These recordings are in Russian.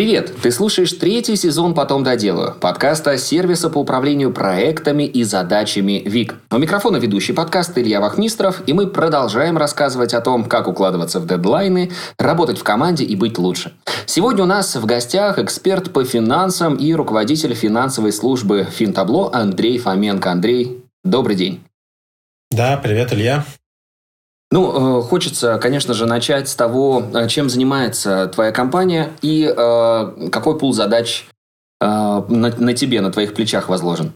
Привет! Ты слушаешь третий сезон «Потом доделаю» подкаста сервиса по управлению проектами и задачами ВИК. У микрофона ведущий подкаст Илья Вахмистров, и мы продолжаем рассказывать о том, как укладываться в дедлайны, работать в команде и быть лучше. Сегодня у нас в гостях эксперт по финансам и руководитель финансовой службы Финтабло Андрей Фоменко. Андрей, добрый день. Да, привет, Илья. Ну, э, хочется, конечно же, начать с того, э, чем занимается твоя компания и э, какой пул задач на, на тебе, на твоих плечах возложен.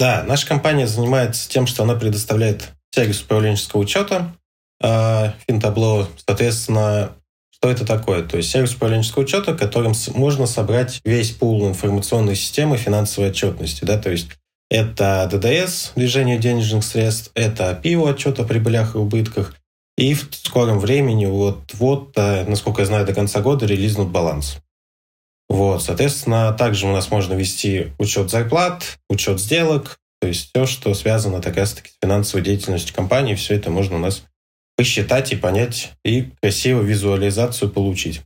Да, наша компания занимается тем, что она предоставляет сервис управленческого учета, Финтабло, соответственно, что это такое? То есть сервис управленческого учета, которым можно собрать весь пул информационной системы финансовой отчетности. Да? То есть это ДДС, движение денежных средств, это ПИО, отчет о прибылях и убытках. И в скором времени, вот, вот, э, насколько я знаю, до конца года релизнут баланс. Вот, соответственно, также у нас можно вести учет зарплат, учет сделок, то есть все, что связано так раз-таки с финансовой деятельностью компании, все это можно у нас посчитать и понять, и красивую визуализацию получить.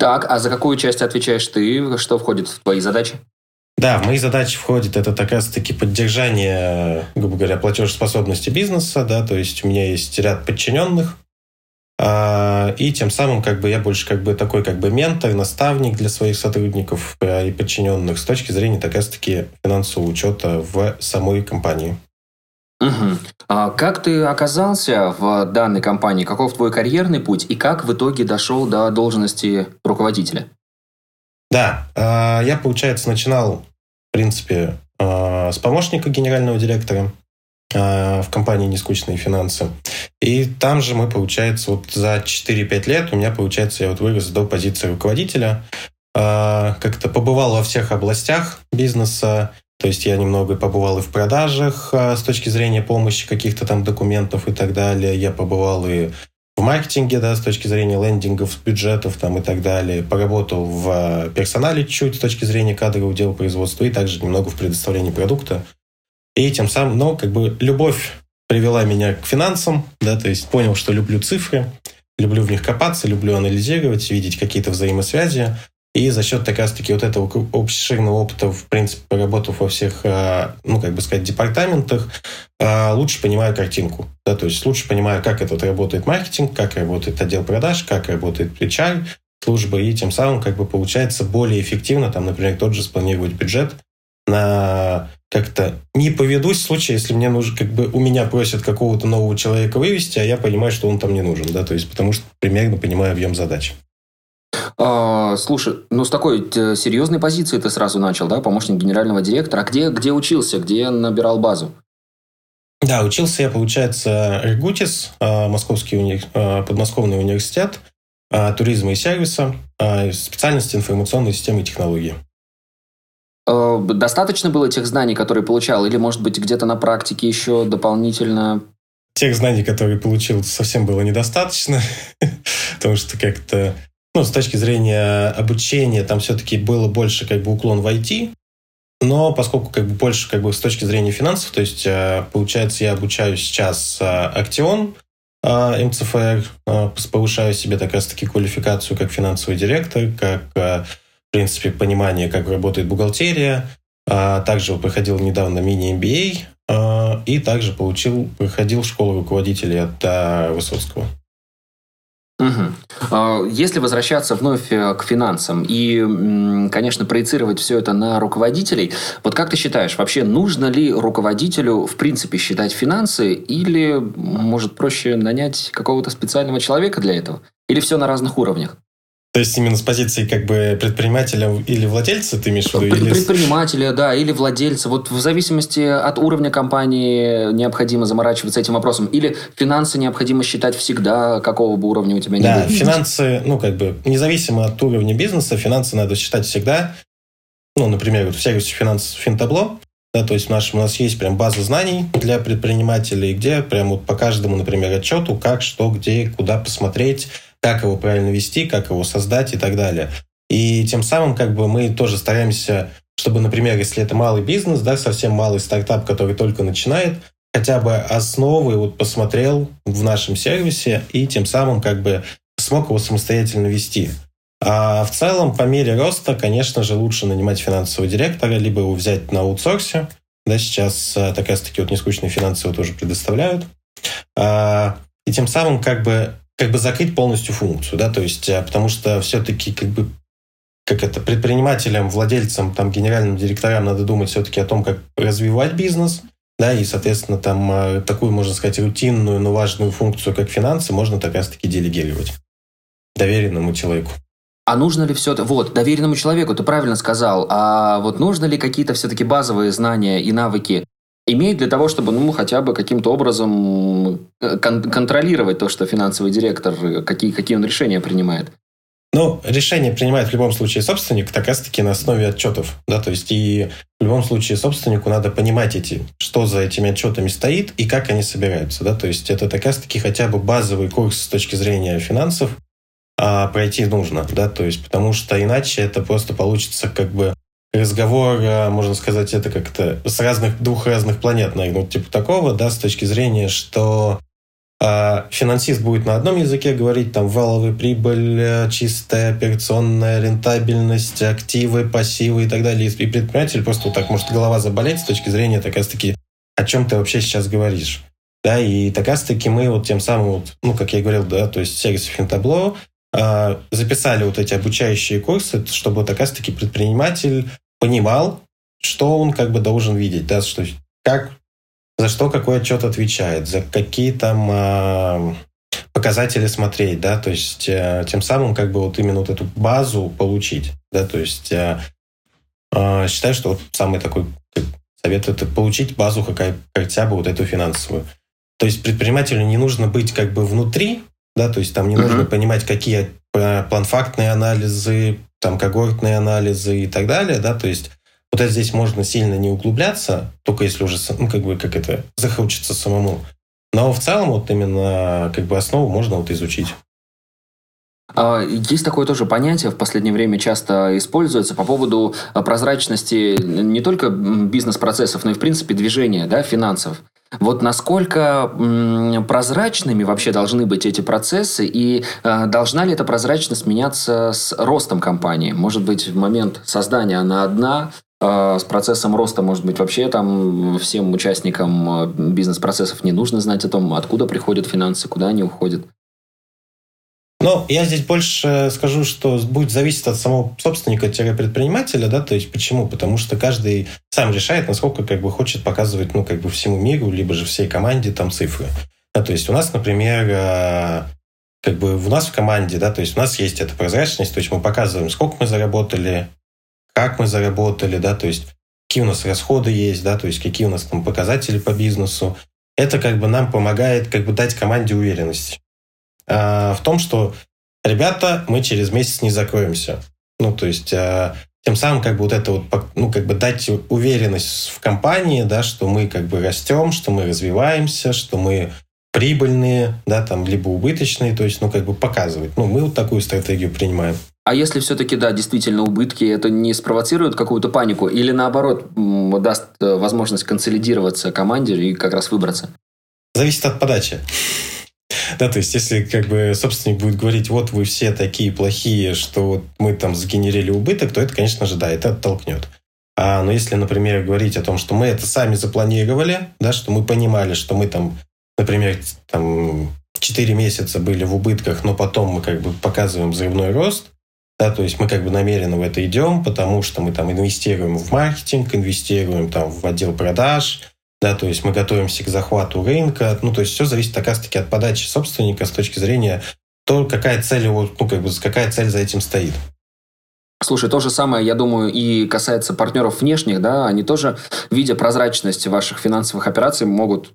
Так, а за какую часть отвечаешь ты? Что входит в твои задачи? Да, в мои задачи входит это как раз-таки поддержание, грубо говоря, платежеспособности бизнеса, да, то есть у меня есть ряд подчиненных, а, и тем самым как бы я больше как бы такой как бы ментор, наставник для своих сотрудников а, и подчиненных с точки зрения как раз-таки финансового учета в самой компании. Угу. А как ты оказался в данной компании? Каков твой карьерный путь и как в итоге дошел до должности руководителя? Да, я, получается, начинал в принципе, э, с помощника генерального директора э, в компании «Нескучные финансы». И там же мы, получается, вот за 4-5 лет у меня, получается, я вот вырос до позиции руководителя. Э, как-то побывал во всех областях бизнеса, то есть я немного побывал и в продажах с точки зрения помощи каких-то там документов и так далее. Я побывал и в маркетинге, да, с точки зрения лендингов, бюджетов там и так далее. Поработал в э, персонале чуть с точки зрения кадрового дела производства и также немного в предоставлении продукта. И тем самым, ну, как бы любовь привела меня к финансам, да, то есть понял, что люблю цифры, люблю в них копаться, люблю анализировать, видеть какие-то взаимосвязи. И за счет как раз-таки вот этого обширного опыта, в принципе, поработав во всех, а, ну, как бы сказать, департаментах, а, лучше понимаю картинку. Да, то есть лучше понимаю, как этот работает маркетинг, как работает отдел продаж, как работает HR, служба, и тем самым как бы получается более эффективно, там, например, тот же спланировать бюджет на как-то не поведусь в случае, если мне нужно, как бы у меня просят какого-то нового человека вывести, а я понимаю, что он там не нужен, да, то есть потому что примерно понимаю объем задач. А, слушай, ну с такой э, серьезной позиции ты сразу начал, да, помощник генерального директора. А где, где учился, где набирал базу? Да, учился я, получается, РГУТИС, а, Московский уни... А, подмосковный университет туризма и сервиса, специальность информационной системы и технологии. Достаточно было тех знаний, которые получал, или, может быть, где-то на практике еще дополнительно? Тех знаний, которые получил, совсем было недостаточно, потому что как-то ну, с точки зрения обучения, там все-таки было больше как бы уклон в IT, но поскольку как бы больше как бы с точки зрения финансов, то есть э, получается я обучаюсь сейчас э, Актион, э, МЦФР, повышаю себе так раз таки квалификацию как финансовый директор, как в принципе понимание, как работает бухгалтерия. Также проходил недавно мини-MBA и также получил, проходил школу руководителей от Высоцкого. Угу. Если возвращаться вновь э, к финансам и, конечно, проецировать все это на руководителей, вот как ты считаешь, вообще нужно ли руководителю в принципе считать финансы или, может, проще нанять какого-то специального человека для этого? Или все на разных уровнях? То есть именно с позиции как бы предпринимателя или владельца ты имеешь в виду? Или... Предпринимателя, да, или владельца. Вот в зависимости от уровня компании необходимо заморачиваться этим вопросом. Или финансы необходимо считать всегда, какого бы уровня у тебя ни да, было. Да, финансы, ну как бы, независимо от уровня бизнеса, финансы надо считать всегда. Ну, например, вот в сервисе финанс Финтабло, да, то есть в нашем, у нас есть прям база знаний для предпринимателей, где прям вот по каждому, например, отчету, как, что, где, куда посмотреть, как его правильно вести, как его создать и так далее. И тем самым как бы мы тоже стараемся, чтобы, например, если это малый бизнес, да, совсем малый стартап, который только начинает, хотя бы основы вот посмотрел в нашем сервисе и тем самым как бы смог его самостоятельно вести. А в целом, по мере роста, конечно же, лучше нанимать финансового директора, либо его взять на аутсорсе. Да, сейчас э, так раз-таки вот нескучные финансовые тоже предоставляют. А, и тем самым как бы, как бы закрыть полностью функцию, да, то есть, э, потому что все-таки как бы как это, предпринимателям, владельцам, там, генеральным директорам надо думать все-таки о том, как развивать бизнес, да, и, соответственно, там э, такую, можно сказать, рутинную, но важную функцию, как финансы, можно так раз-таки делегировать доверенному человеку. А нужно ли все это... Вот, доверенному человеку, ты правильно сказал. А вот нужно ли какие-то все-таки базовые знания и навыки иметь для того, чтобы, ну, хотя бы каким-то образом э, кон- контролировать то, что финансовый директор, какие, какие он решения принимает? Ну, решение принимает в любом случае собственник, так раз-таки на основе отчетов. Да, то есть и в любом случае собственнику надо понимать эти, что за этими отчетами стоит и как они собираются. Да, то есть это так раз-таки хотя бы базовый курс с точки зрения финансов, а, пройти нужно, да, то есть потому что иначе это просто получится как бы разговор, а, можно сказать, это как-то с разных, двух разных планет, наверное, типа такого, да, с точки зрения, что а, финансист будет на одном языке говорить, там, валовая прибыль, э, чистая операционная рентабельность, активы, пассивы и так далее. И предприниматель просто вот так может голова заболеть с точки зрения, так раз-таки, о чем ты вообще сейчас говоришь. Да, и так раз-таки мы вот тем самым, вот, ну, как я говорил, да, то есть сервис Финтабло, записали вот эти обучающие курсы, чтобы как раз-таки предприниматель понимал, что он как бы должен видеть, да, что, как, за что какой отчет отвечает, за какие там э, показатели смотреть, да, то есть э, тем самым как бы вот именно вот эту базу получить, да, то есть э, э, считаю, что вот самый такой совет это получить базу какая, хотя бы вот эту финансовую. То есть предпринимателю не нужно быть как бы внутри да, то есть там не uh-huh. нужно понимать, какие э, планфактные анализы, там когортные анализы и так далее, да, то есть вот это здесь можно сильно не углубляться, только если уже, ну, как бы, как это, захочется самому. Но в целом вот именно как бы основу можно вот изучить. А, есть такое тоже понятие, в последнее время часто используется по поводу прозрачности не только бизнес-процессов, но и, в принципе, движения да, финансов. Вот насколько прозрачными вообще должны быть эти процессы и э, должна ли эта прозрачность меняться с ростом компании? Может быть, в момент создания она одна, э, с процессом роста, может быть, вообще там всем участникам э, бизнес-процессов не нужно знать о том, откуда приходят финансы, куда они уходят. Но я здесь больше скажу, что будет зависеть от самого собственника-предпринимателя, да, то есть почему? Потому что каждый сам решает, насколько как бы хочет показывать, ну, как бы всему миру, либо же всей команде там цифры. Да, то есть у нас, например, э, как бы у нас в команде, да, то есть у нас есть эта прозрачность, то есть мы показываем, сколько мы заработали, как мы заработали, да, то есть какие у нас расходы есть, да, то есть какие у нас там показатели по бизнесу. Это как бы нам помогает как бы дать команде уверенность. А, в том, что, ребята, мы через месяц не закроемся. Ну, то есть, а, тем самым как бы вот это вот, ну, как бы дать уверенность в компании, да, что мы как бы растем, что мы развиваемся, что мы прибыльные, да, там, либо убыточные, то есть, ну, как бы показывать. Ну, мы вот такую стратегию принимаем. А если все-таки, да, действительно убытки, это не спровоцирует какую-то панику или наоборот даст э, возможность консолидироваться команде и как раз выбраться? Зависит от подачи. Да, то есть, если как бы собственник будет говорить, вот вы все такие плохие, что вот мы там сгенерили убыток, то это, конечно же, да, это оттолкнет. А, но если, например, говорить о том, что мы это сами запланировали, да, что мы понимали, что мы там, например, там 4 месяца были в убытках, но потом мы как бы показываем взрывной рост, да, то есть мы как бы намеренно в это идем, потому что мы там инвестируем в маркетинг, инвестируем там в отдел продаж, да, то есть мы готовимся к захвату рынка, ну, то есть все зависит как раз-таки от подачи собственника с точки зрения то, какая цель его, ну, как бы, какая цель за этим стоит. Слушай, то же самое, я думаю, и касается партнеров внешних, да, они тоже, видя прозрачность ваших финансовых операций, могут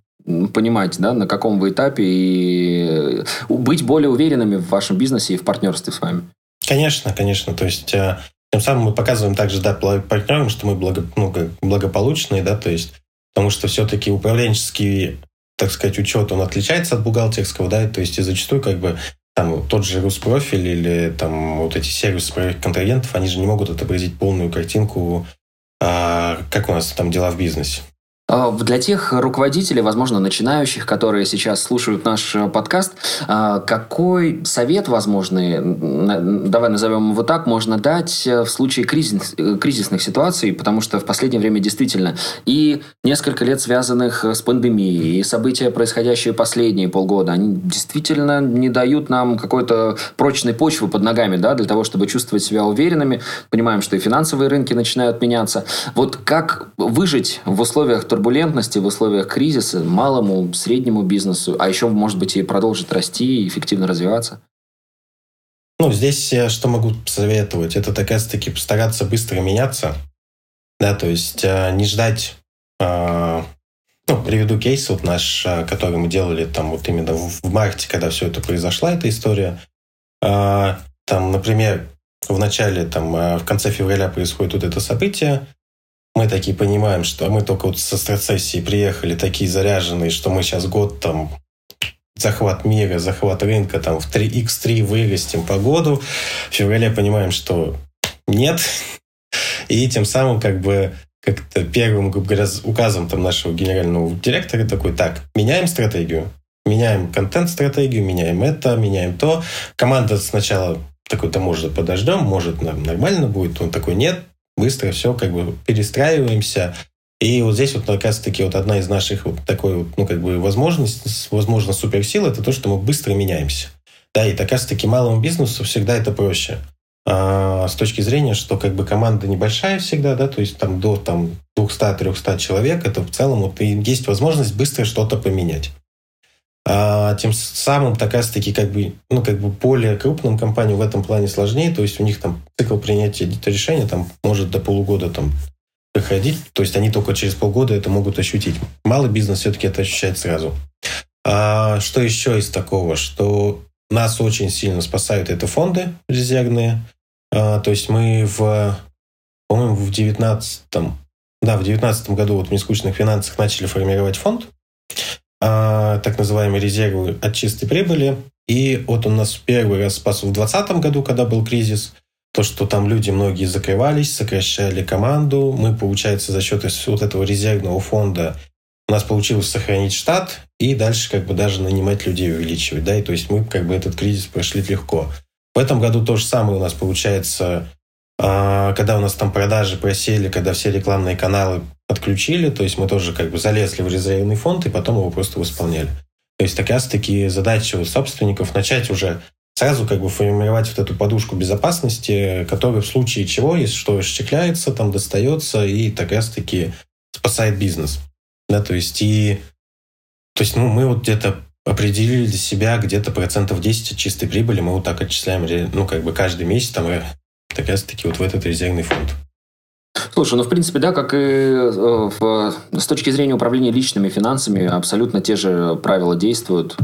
понимать, да, на каком вы этапе и быть более уверенными в вашем бизнесе и в партнерстве с вами. Конечно, конечно. То есть э, тем самым мы показываем также да, партнерам, что мы благо, ну, благополучные, да, то есть потому что все-таки управленческий, так сказать, учет, он отличается от бухгалтерского, да, то есть и зачастую как бы там тот же Руспрофиль или там вот эти сервисы проект контрагентов, они же не могут отобразить полную картинку, а, как у нас там дела в бизнесе. А, для тех руководителей, возможно, начинающих, которые сейчас слушают наш э, подкаст, а, какой совет, возможный, давай назовем его так, можно дать э, в случае кризис, э, кризисных ситуаций, потому что в последнее время действительно и несколько лет связанных с пандемией, и события, происходящие последние полгода, они действительно не дают нам какой-то прочной почвы под ногами, да, для того, чтобы чувствовать себя уверенными. Понимаем, что и финансовые рынки начинают меняться. Вот как выжить в условиях турбулентности в условиях кризиса малому, среднему бизнесу, а еще, может быть, и продолжит расти и эффективно развиваться? Ну, здесь я что могу посоветовать? Это, как раз-таки, постараться быстро меняться. Да, то есть э, не ждать... Э, ну, приведу кейс вот наш, э, который мы делали там вот именно в, в марте, когда все это произошла, эта история. Там, например, в начале, там, в конце февраля происходит вот это событие, мы такие понимаем, что мы только вот со страцессии приехали такие заряженные, что мы сейчас год там захват мира, захват рынка там в 3x3 вырастем по году. В феврале понимаем, что нет. И тем самым как бы как-то первым указом там нашего генерального директора такой, так, меняем стратегию, меняем контент-стратегию, меняем это, меняем то. Команда сначала такой, да может подождем, может нормально будет. Он такой, нет, быстро все как бы перестраиваемся. И вот здесь вот как раз-таки вот одна из наших вот такой вот, ну, как бы возможностей, возможно, суперсил, это то, что мы быстро меняемся. Да, и как раз-таки малому бизнесу всегда это проще. А, с точки зрения, что как бы команда небольшая всегда, да, то есть там до там 200-300 человек, это в целом вот есть возможность быстро что-то поменять. А тем самым, так раз таки, как бы, ну, как бы более крупным компаниям в этом плане сложнее, то есть у них там цикл принятия решения там может до полугода там проходить, то есть они только через полгода это могут ощутить. Малый бизнес все-таки это ощущает сразу. А что еще из такого, что нас очень сильно спасают это фонды резервные, а, то есть мы в, по-моему, в 19 да, в 19 году вот в нескучных финансах начали формировать фонд, а, так называемые резервы от чистой прибыли. И вот он нас первый раз спас в 2020 году, когда был кризис. То, что там люди многие закрывались, сокращали команду. Мы, получается, за счет вот этого резервного фонда у нас получилось сохранить штат и дальше как бы даже нанимать людей увеличивать. Да? И то есть мы как бы этот кризис прошли легко. В этом году то же самое у нас получается, а, когда у нас там продажи просели, когда все рекламные каналы подключили, то есть мы тоже как бы залезли в резервный фонд и потом его просто восполняли. То есть как раз-таки задача у собственников начать уже сразу как бы формировать вот эту подушку безопасности, которая в случае чего, если что, расчехляется, там достается и так раз-таки спасает бизнес. Да, то есть и то есть ну, мы вот где-то определили для себя где-то процентов 10 от чистой прибыли, мы вот так отчисляем, ну, как бы каждый месяц там э, так раз-таки вот в этот резервный фонд. Слушай, ну, в принципе, да, как и э, в, с точки зрения управления личными финансами, абсолютно те же правила действуют,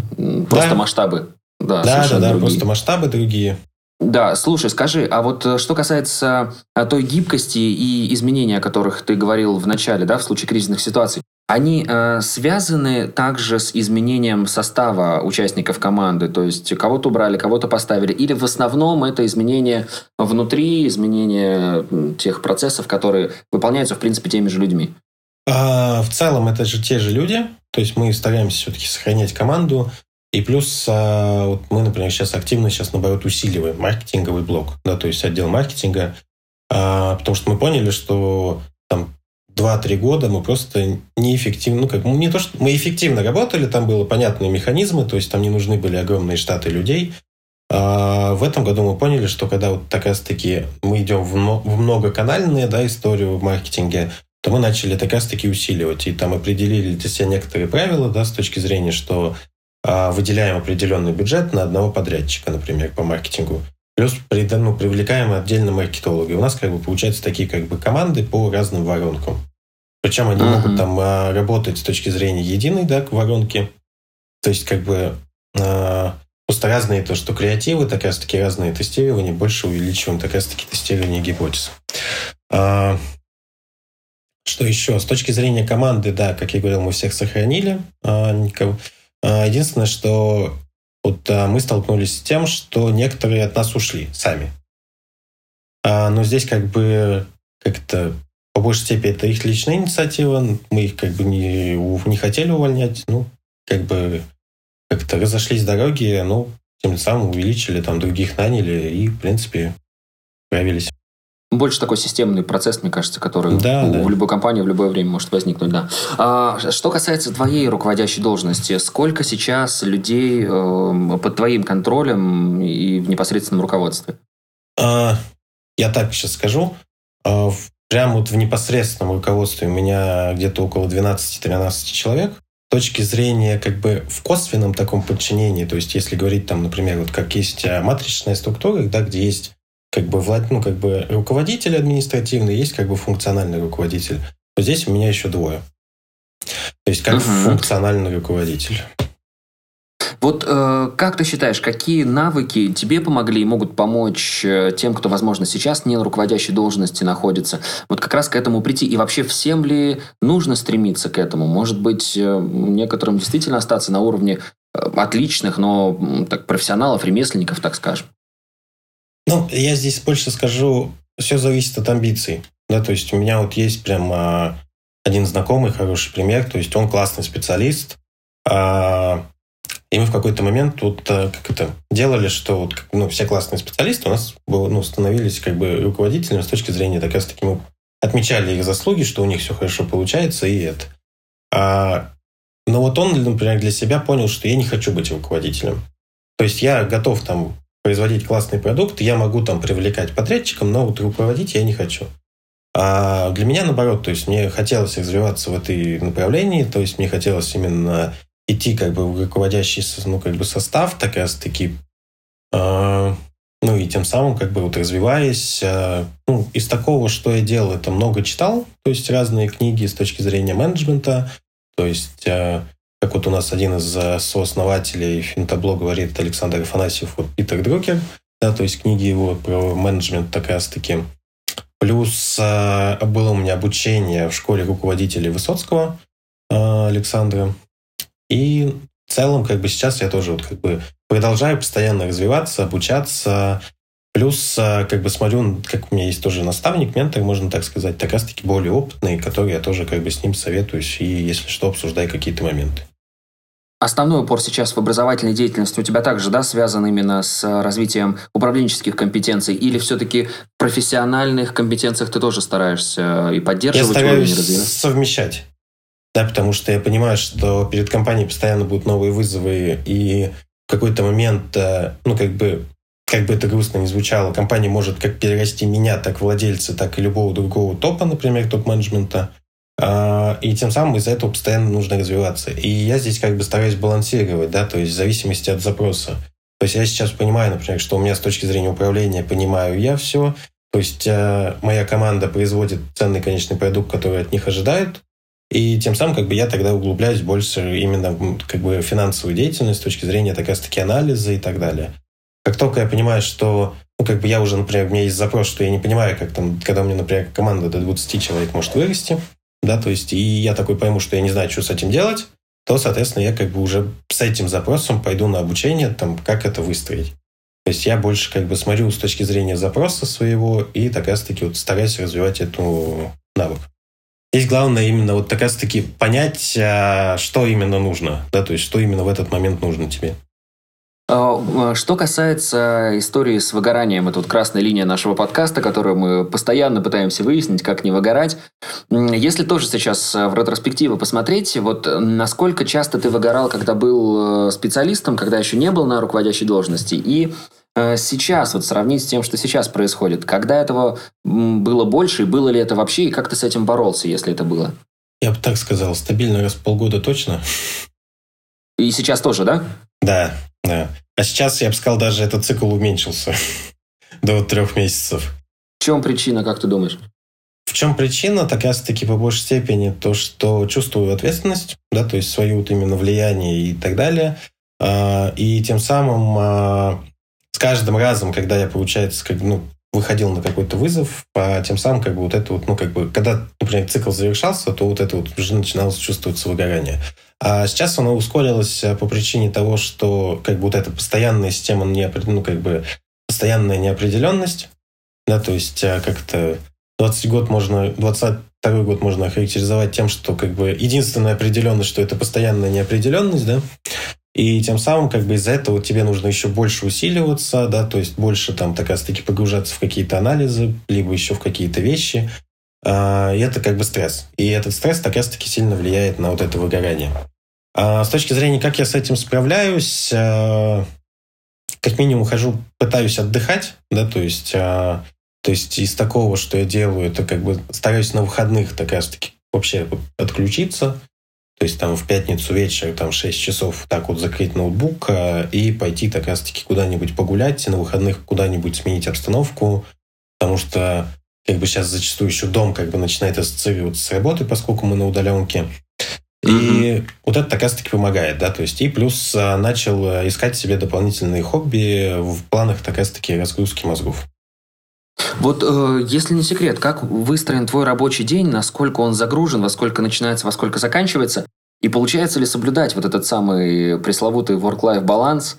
просто да. масштабы. Да, да, да, да просто масштабы другие. Да, слушай, скажи, а вот э, что касается э, той гибкости и изменения, о которых ты говорил в начале, да, в случае кризисных ситуаций, они э, связаны также с изменением состава участников команды, то есть кого-то убрали, кого-то поставили, или в основном это изменение внутри, изменение тех процессов, которые выполняются, в принципе, теми же людьми? А, в целом это же те же люди, то есть мы стараемся все-таки сохранять команду, и плюс а, вот мы, например, сейчас активно сейчас, наоборот, усиливаем маркетинговый блок, да, то есть отдел маркетинга, а, потому что мы поняли, что 2-3 года мы просто неэффективно, ну как, не то, что мы эффективно работали, там были понятные механизмы, то есть там не нужны были огромные штаты людей. А в этом году мы поняли, что когда вот так раз-таки мы идем в, многоканальные да, историю в маркетинге, то мы начали так раз-таки усиливать. И там определили для себя некоторые правила да, с точки зрения, что а, выделяем определенный бюджет на одного подрядчика, например, по маркетингу. Плюс ну, привлекаем отдельно маркетологи. У нас как бы получаются такие как бы команды по разным воронкам. Причем они uh-huh. могут там а, работать с точки зрения единой да, воронки. То есть как бы а, просто разные то, что креативы, так раз таки разные тестирования, больше увеличиваем так раз таки тестирование гипотез. А, что еще? С точки зрения команды, да, как я говорил, мы всех сохранили. А, никого. А, единственное, что вот а, мы столкнулись с тем, что некоторые от нас ушли сами. А, но здесь как бы как-то по большей степени это их личная инициатива, мы их как бы не, не хотели увольнять, ну, как бы как-то разошлись дороги, ну, тем самым увеличили, там, других наняли и, в принципе, справились. Больше такой системный процесс, мне кажется, который да, в, да. в любой компании в любое время может возникнуть, да. А, что касается твоей руководящей должности, сколько сейчас людей э, под твоим контролем и в непосредственном руководстве? А, я так сейчас скажу. А, в, прямо вот в непосредственном руководстве у меня где-то около 12-13 человек. С точки зрения как бы в косвенном таком подчинении, то есть если говорить там, например, вот как есть а, матричная структура, да, где есть как бы, ну, как бы руководитель административный, есть как бы функциональный руководитель. Вот здесь у меня еще двое. То есть как угу. функциональный руководитель. Вот э, как ты считаешь, какие навыки тебе помогли и могут помочь э, тем, кто, возможно, сейчас не на руководящей должности находится, вот как раз к этому прийти? И вообще всем ли нужно стремиться к этому? Может быть, э, некоторым действительно остаться на уровне э, отличных, но так, профессионалов, ремесленников, так скажем? Ну, я здесь больше скажу, все зависит от амбиций. Да, то есть у меня вот есть прям а, один знакомый хороший пример, то есть он классный специалист, а, и мы в какой-то момент вот а, как это делали, что вот ну, все классные специалисты у нас ну, становились как бы руководителями с точки зрения так раз таки мы отмечали их заслуги, что у них все хорошо получается и это. А, но вот он, например, для себя понял, что я не хочу быть руководителем. То есть я готов там производить классный продукт, я могу там привлекать подрядчикам, но вот руководить я не хочу. А для меня наоборот, то есть мне хотелось развиваться в этой направлении, то есть мне хотелось именно идти как бы в руководящий ну, как бы состав, так раз таки, э, ну и тем самым как бы вот развиваясь, э, ну, из такого, что я делал, это много читал, то есть разные книги с точки зрения менеджмента, то есть э, как вот у нас один из э, сооснователей Финтабло говорит Александр Афанасьев, вот Питер Друкер, да, то есть книги его про менеджмент так раз-таки. Плюс э, было у меня обучение в школе руководителей Высоцкого э, Александра. И в целом, как бы сейчас я тоже вот как бы продолжаю постоянно развиваться, обучаться. Плюс, как бы смотрю, как у меня есть тоже наставник, ментор, можно так сказать, так раз-таки более опытный, который я тоже как бы с ним советуюсь и, если что, обсуждаю какие-то моменты. Основной упор сейчас в образовательной деятельности у тебя также да, связан именно с развитием управленческих компетенций или все-таки профессиональных компетенциях ты тоже стараешься и поддерживать Я стараюсь совмещать. Да, потому что я понимаю, что перед компанией постоянно будут новые вызовы, и в какой-то момент, э, ну, как бы, как бы это грустно не звучало, компания может как перерасти меня, так владельца, так и любого другого топа, например, топ-менеджмента. А, и тем самым из-за этого постоянно нужно развиваться. И я здесь как бы стараюсь балансировать, да, то есть в зависимости от запроса. То есть я сейчас понимаю, например, что у меня с точки зрения управления понимаю я все, то есть э, моя команда производит ценный конечный продукт, который от них ожидают, и тем самым как бы я тогда углубляюсь больше именно как бы финансовую деятельность с точки зрения как раз-таки анализа и так далее. Как только я понимаю, что ну, как бы я уже, например, у меня есть запрос, что я не понимаю, как там, когда у меня, например, команда до 20 человек может вырасти, да, то есть, и я такой пойму, что я не знаю, что с этим делать, то, соответственно, я как бы уже с этим запросом пойду на обучение, там, как это выстроить. То есть я больше как бы смотрю с точки зрения запроса своего и так раз-таки вот стараюсь развивать эту навык. Здесь главное именно вот так раз-таки понять, а, что именно нужно, да, то есть что именно в этот момент нужно тебе. А, что касается истории с выгоранием, это вот красная линия нашего подкаста, которую мы постоянно пытаемся выяснить, как не выгорать. Если тоже сейчас в ретроспективу посмотреть, вот насколько часто ты выгорал, когда был э, специалистом, когда еще не был на руководящей должности, и э, сейчас, вот сравнить с тем, что сейчас происходит, когда этого было больше, и было ли это вообще, и как ты с этим боролся, если это было? Я бы так сказал, стабильно раз в полгода точно. И сейчас тоже, да? Да, да. А сейчас, я бы сказал, даже этот цикл уменьшился до трех месяцев. В чем причина, как ты думаешь? В чем причина? Так раз-таки по большей степени то, что чувствую ответственность, да, то есть свое вот именно влияние и так далее. А, и тем самым а, с каждым разом, когда я, получается, как, ну, выходил на какой-то вызов, а тем самым как бы вот это вот, ну, как бы, когда, например, цикл завершался, то вот это вот уже начиналось чувствоваться выгорание. А сейчас оно ускорилось э, по причине того, что как бы вот эта постоянная система, ну, как бы постоянная неопределенность, да, то есть э, как-то 20 год можно, 22 год можно охарактеризовать тем, что как бы единственная определенность, что это постоянная неопределенность, да, и тем самым как бы из-за этого тебе нужно еще больше усиливаться, да, то есть больше там так раз-таки погружаться в какие-то анализы, либо еще в какие-то вещи. А, и это как бы стресс. И этот стресс так раз-таки сильно влияет на вот это выгорание. А с точки зрения, как я с этим справляюсь, а, как минимум хожу, пытаюсь отдыхать, да, то есть, то есть из такого, что я делаю, это как бы стараюсь на выходных так раз-таки вообще отключиться, то есть там в пятницу вечер, там 6 часов так вот закрыть ноутбук и пойти так раз-таки куда-нибудь погулять, на выходных куда-нибудь сменить обстановку, потому что как бы сейчас зачастую еще дом как бы начинает ассоциироваться с работой, поскольку мы на удаленке. И mm-hmm. вот это как раз-таки помогает, да, то есть и плюс а, начал а, искать себе дополнительные хобби в планах так раз-таки разгрузки мозгов. Вот э, если не секрет, как выстроен твой рабочий день, насколько он загружен, во сколько начинается, во сколько заканчивается, и получается ли соблюдать вот этот самый пресловутый work-life баланс,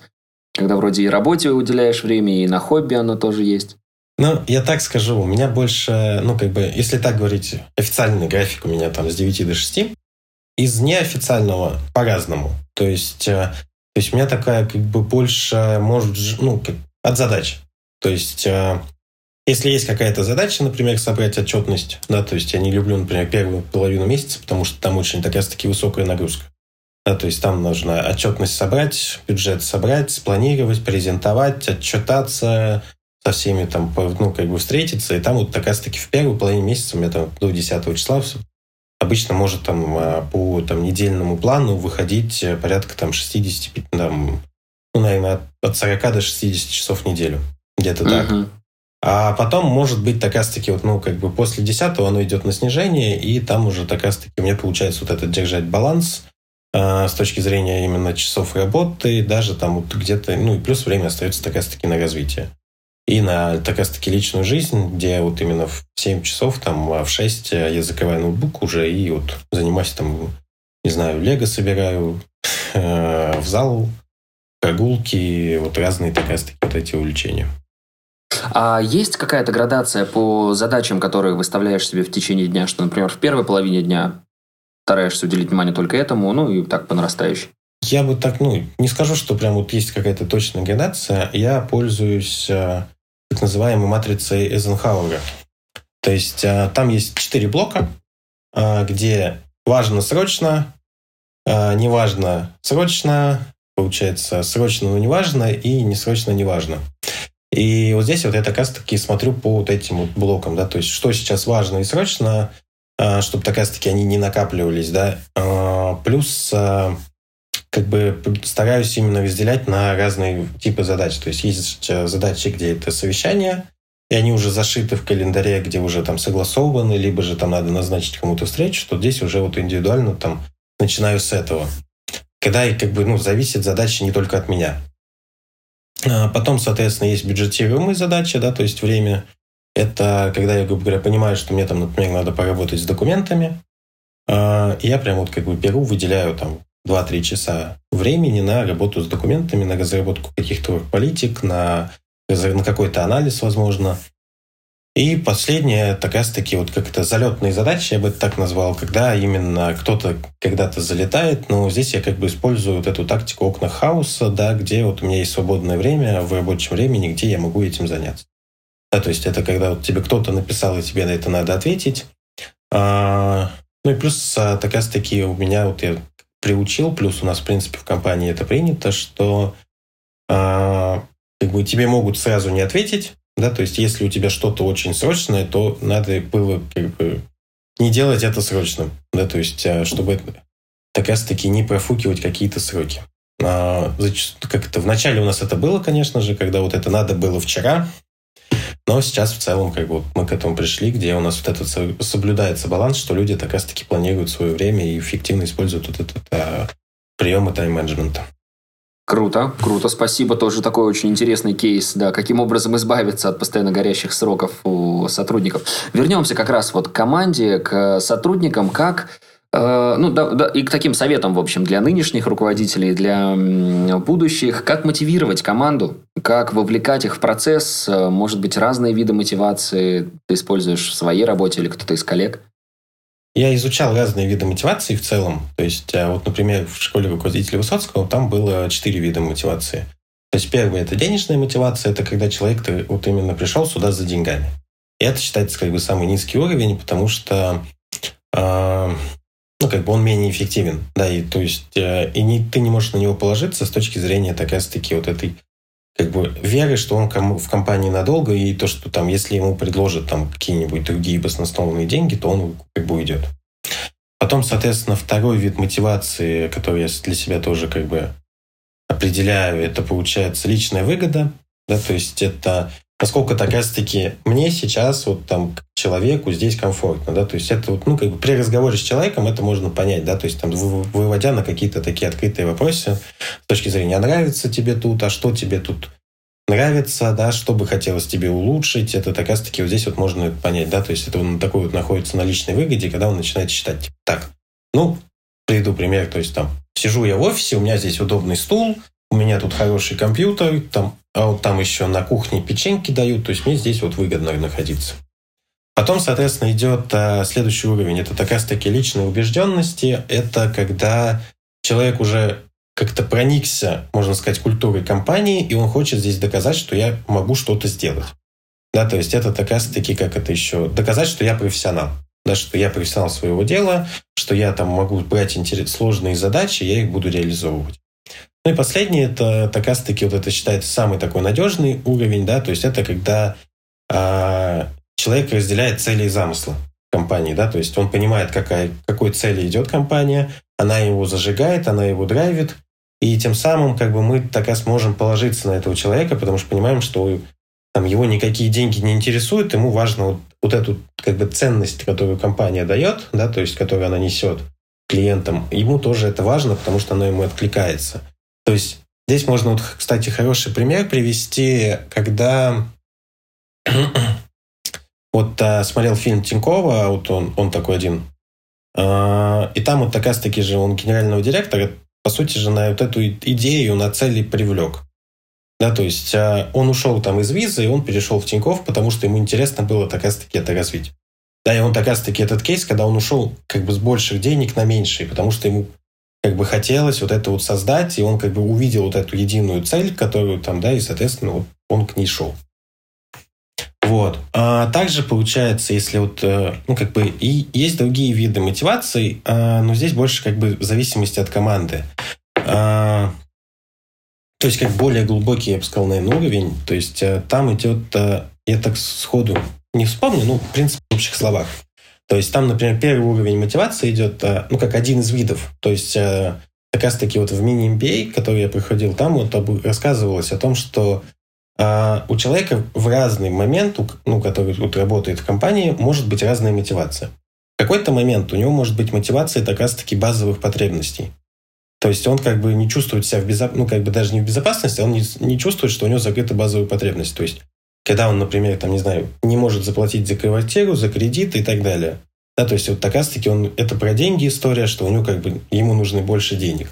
когда вроде и работе уделяешь время, и на хобби оно тоже есть? Ну, я так скажу, у меня больше, ну, как бы, если так говорить, официальный график у меня там с 9 до 6, из неофициального по-разному. То есть, э, то есть у меня такая как бы больше, может, ну, как, от задач. То есть, э, если есть какая-то задача, например, собрать отчетность, да, то есть я не люблю, например, первую половину месяца, потому что там очень так раз-таки высокая нагрузка. Да, то есть там нужно отчетность собрать, бюджет собрать, спланировать, презентовать, отчетаться, со всеми там, ну, как бы встретиться. И там вот как раз-таки в первую половину месяца, у меня там до 10 числа обычно может там а, по там, недельному плану выходить э, порядка там 60, там, ну, наверное, от 40 до 60 часов в неделю. Где-то uh-huh. так. А потом, может быть, так раз-таки, вот, ну, как бы после 10 оно идет на снижение, и там уже так раз-таки у меня получается вот этот держать баланс э, с точки зрения именно часов работы, даже там вот где-то, ну, и плюс время остается так раз-таки на развитие и на так раз-таки личную жизнь, где вот именно в 7 часов, там, а в 6 я закрываю ноутбук уже и вот занимаюсь там, не знаю, лего собираю, э, в зал, прогулки, вот разные так раз-таки вот эти увлечения. А есть какая-то градация по задачам, которые выставляешь себе в течение дня, что, например, в первой половине дня стараешься уделить внимание только этому, ну и так по нарастающей? Я бы так, ну, не скажу, что прям вот есть какая-то точная градация. Я пользуюсь э, так называемой матрицей Эйзенхауэра. То есть э, там есть четыре блока, э, где важно срочно, неважно срочно, получается, срочно, но неважно, и несрочно, неважно. И вот здесь вот я как раз-таки смотрю по вот этим вот блокам, да, то есть что сейчас важно и срочно, чтобы как раз-таки они не накапливались, да, плюс как бы стараюсь именно разделять на разные типы задач. То есть есть задачи, где это совещание, и они уже зашиты в календаре, где уже там согласованы, либо же там надо назначить кому-то встречу, что здесь уже вот индивидуально там начинаю с этого. Когда и как бы, ну, зависит задача не только от меня. А потом, соответственно, есть бюджетируемые задачи, да, то есть время. Это когда я, грубо говоря, понимаю, что мне там, например, надо поработать с документами, а, я прям вот как бы беру, выделяю там 2-3 часа времени на работу с документами, на разработку каких-то политик, на, на какой-то анализ, возможно. И последнее, так раз-таки, вот как это залетные задачи, я бы это так назвал, когда именно кто-то когда-то залетает, но здесь я как бы использую вот эту тактику окна хаоса, да, где вот у меня есть свободное время в рабочем времени, где я могу этим заняться. Да, то есть это когда вот тебе кто-то написал, и тебе на это надо ответить. А, ну и плюс а, так раз-таки у меня вот я приучил, плюс у нас, в принципе, в компании это принято, что э, как бы тебе могут сразу не ответить, да, то есть если у тебя что-то очень срочное, то надо было как бы не делать это срочным, да, то есть а, чтобы так раз-таки не профукивать какие-то сроки. А, как это, вначале у нас это было, конечно же, когда вот это надо было вчера, но сейчас в целом как бы мы к этому пришли, где у нас вот этот соблюдается баланс, что люди так раз-таки планируют свое время и эффективно используют вот этот а, приемы тайм-менеджмента. Круто, круто, спасибо. Тоже такой очень интересный кейс, да, каким образом избавиться от постоянно горящих сроков у сотрудников. Вернемся как раз вот к команде, к сотрудникам, как Э, ну, да, да, и к таким советам, в общем, для нынешних руководителей, для будущих. Как мотивировать команду? Как вовлекать их в процесс? Э, может быть, разные виды мотивации ты используешь в своей работе или кто-то из коллег? Я изучал разные виды мотивации в целом. То есть, э, вот, например, в школе руководителя Высоцкого там было четыре вида мотивации. То есть, первый – это денежная мотивация, это когда человек вот именно пришел сюда за деньгами. И это считается как бы самый низкий уровень, потому что э, ну, как бы он менее эффективен, да, и то есть, э, и не, ты не можешь на него положиться с точки зрения, так раз-таки, вот этой как бы веры, что он в компании надолго, и то, что там, если ему предложат там какие-нибудь другие баснословные деньги, то он как бы уйдет. Потом, соответственно, второй вид мотивации, который я для себя тоже как бы определяю, это получается личная выгода, да, то есть это насколько так раз-таки мне сейчас, вот там, человеку здесь комфортно, да, то есть это вот, ну, как бы при разговоре с человеком это можно понять, да, то есть там выводя на какие-то такие открытые вопросы с точки зрения, а нравится тебе тут, а что тебе тут нравится, да, что бы хотелось тебе улучшить, это так раз-таки вот здесь вот можно понять, да, то есть это он такой вот находится на личной выгоде, когда он начинает считать, типа, так, ну, приведу пример, то есть там, сижу я в офисе, у меня здесь удобный стул, у меня тут хороший компьютер, там, а вот там еще на кухне печеньки дают, то есть мне здесь вот выгодно находиться. Потом, соответственно, идет а, следующий уровень. Это как раз-таки личные убежденности. Это когда человек уже как-то проникся, можно сказать, культурой компании, и он хочет здесь доказать, что я могу что-то сделать. Да, то есть это как раз-таки, как это еще, доказать, что я профессионал. Да, что я профессионал своего дела, что я там могу брать интерес, сложные задачи, я их буду реализовывать. Ну и последний, это как раз-таки вот это считается самый такой надежный уровень, да, то есть это когда а, человек разделяет цели и замыслы компании, да, то есть он понимает, какая, какой цели идет компания, она его зажигает, она его драйвит, и тем самым как бы мы так раз можем положиться на этого человека, потому что понимаем, что там, его никакие деньги не интересуют, ему важно вот, вот эту как бы ценность, которую компания дает, да, то есть которую она несет клиентам, ему тоже это важно, потому что оно ему откликается. То есть здесь можно, вот, кстати, хороший пример привести, когда вот а, смотрел фильм Тинькова, вот он, он такой один, а, и там вот как раз-таки же он генерального директора, по сути же, на вот эту идею, на цели привлек. Да, то есть а, он ушел там из визы, и он перешел в Тиньков, потому что ему интересно было так раз-таки это развить. Да, и он так раз-таки этот кейс, когда он ушел как бы с больших денег на меньшие, потому что ему как бы хотелось вот это вот создать, и он как бы увидел вот эту единую цель, которую там, да, и, соответственно, вот он к ней шел. Вот. А также получается, если вот, э, ну, как бы, и есть другие виды мотивации, а, но здесь больше как бы в зависимости от команды. А, то есть, как более глубокий, я бы сказал, наверное, уровень. То есть, э, там идет, э, я так сходу не вспомню, ну, в принципе, в общих словах. То есть там, например, первый уровень мотивации идет, э, ну, как один из видов. То есть э, как раз-таки вот в мини-MBA, который я проходил, там вот рассказывалось о том, что э, у человека в разный момент, ну, который вот работает в компании, может быть разная мотивация. В какой-то момент у него может быть мотивация как раз-таки базовых потребностей. То есть он как бы не чувствует себя в безопасности, ну, как бы даже не в безопасности, он не, не чувствует, что у него закрыта базовая потребность. То есть когда он, например, там, не знаю, не может заплатить за квартиру, за кредит и так далее. Да, то есть вот так раз-таки он, это про деньги история, что у него как бы, ему нужны больше денег.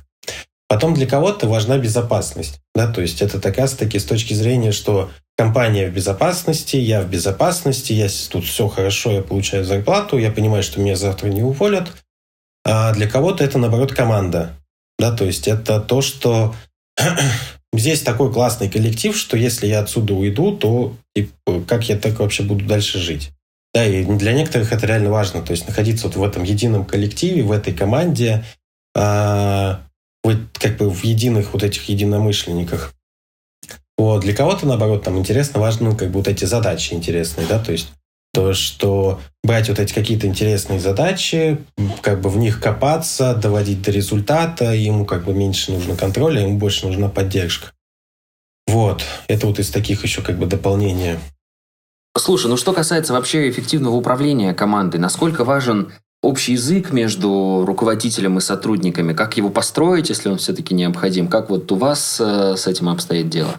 Потом для кого-то важна безопасность. Да, то есть это так раз-таки с точки зрения, что компания в безопасности, я в безопасности, я тут все хорошо, я получаю зарплату, я понимаю, что меня завтра не уволят. А для кого-то это, наоборот, команда. Да, то есть это то, что здесь такой классный коллектив, что если я отсюда уйду, то типа, как я так вообще буду дальше жить? Да, и для некоторых это реально важно, то есть находиться вот в этом едином коллективе, в этой команде, а, вот как бы в единых вот этих единомышленниках. Вот. Для кого-то, наоборот, там интересно, важно, ну, как бы вот эти задачи интересные, да, то есть то, что брать вот эти какие-то интересные задачи, как бы в них копаться, доводить до результата, ему как бы меньше нужно контроля, ему больше нужна поддержка. Вот, это вот из таких еще как бы дополнения. Слушай, ну что касается вообще эффективного управления командой, насколько важен общий язык между руководителем и сотрудниками, как его построить, если он все-таки необходим, как вот у вас э, с этим обстоит дело?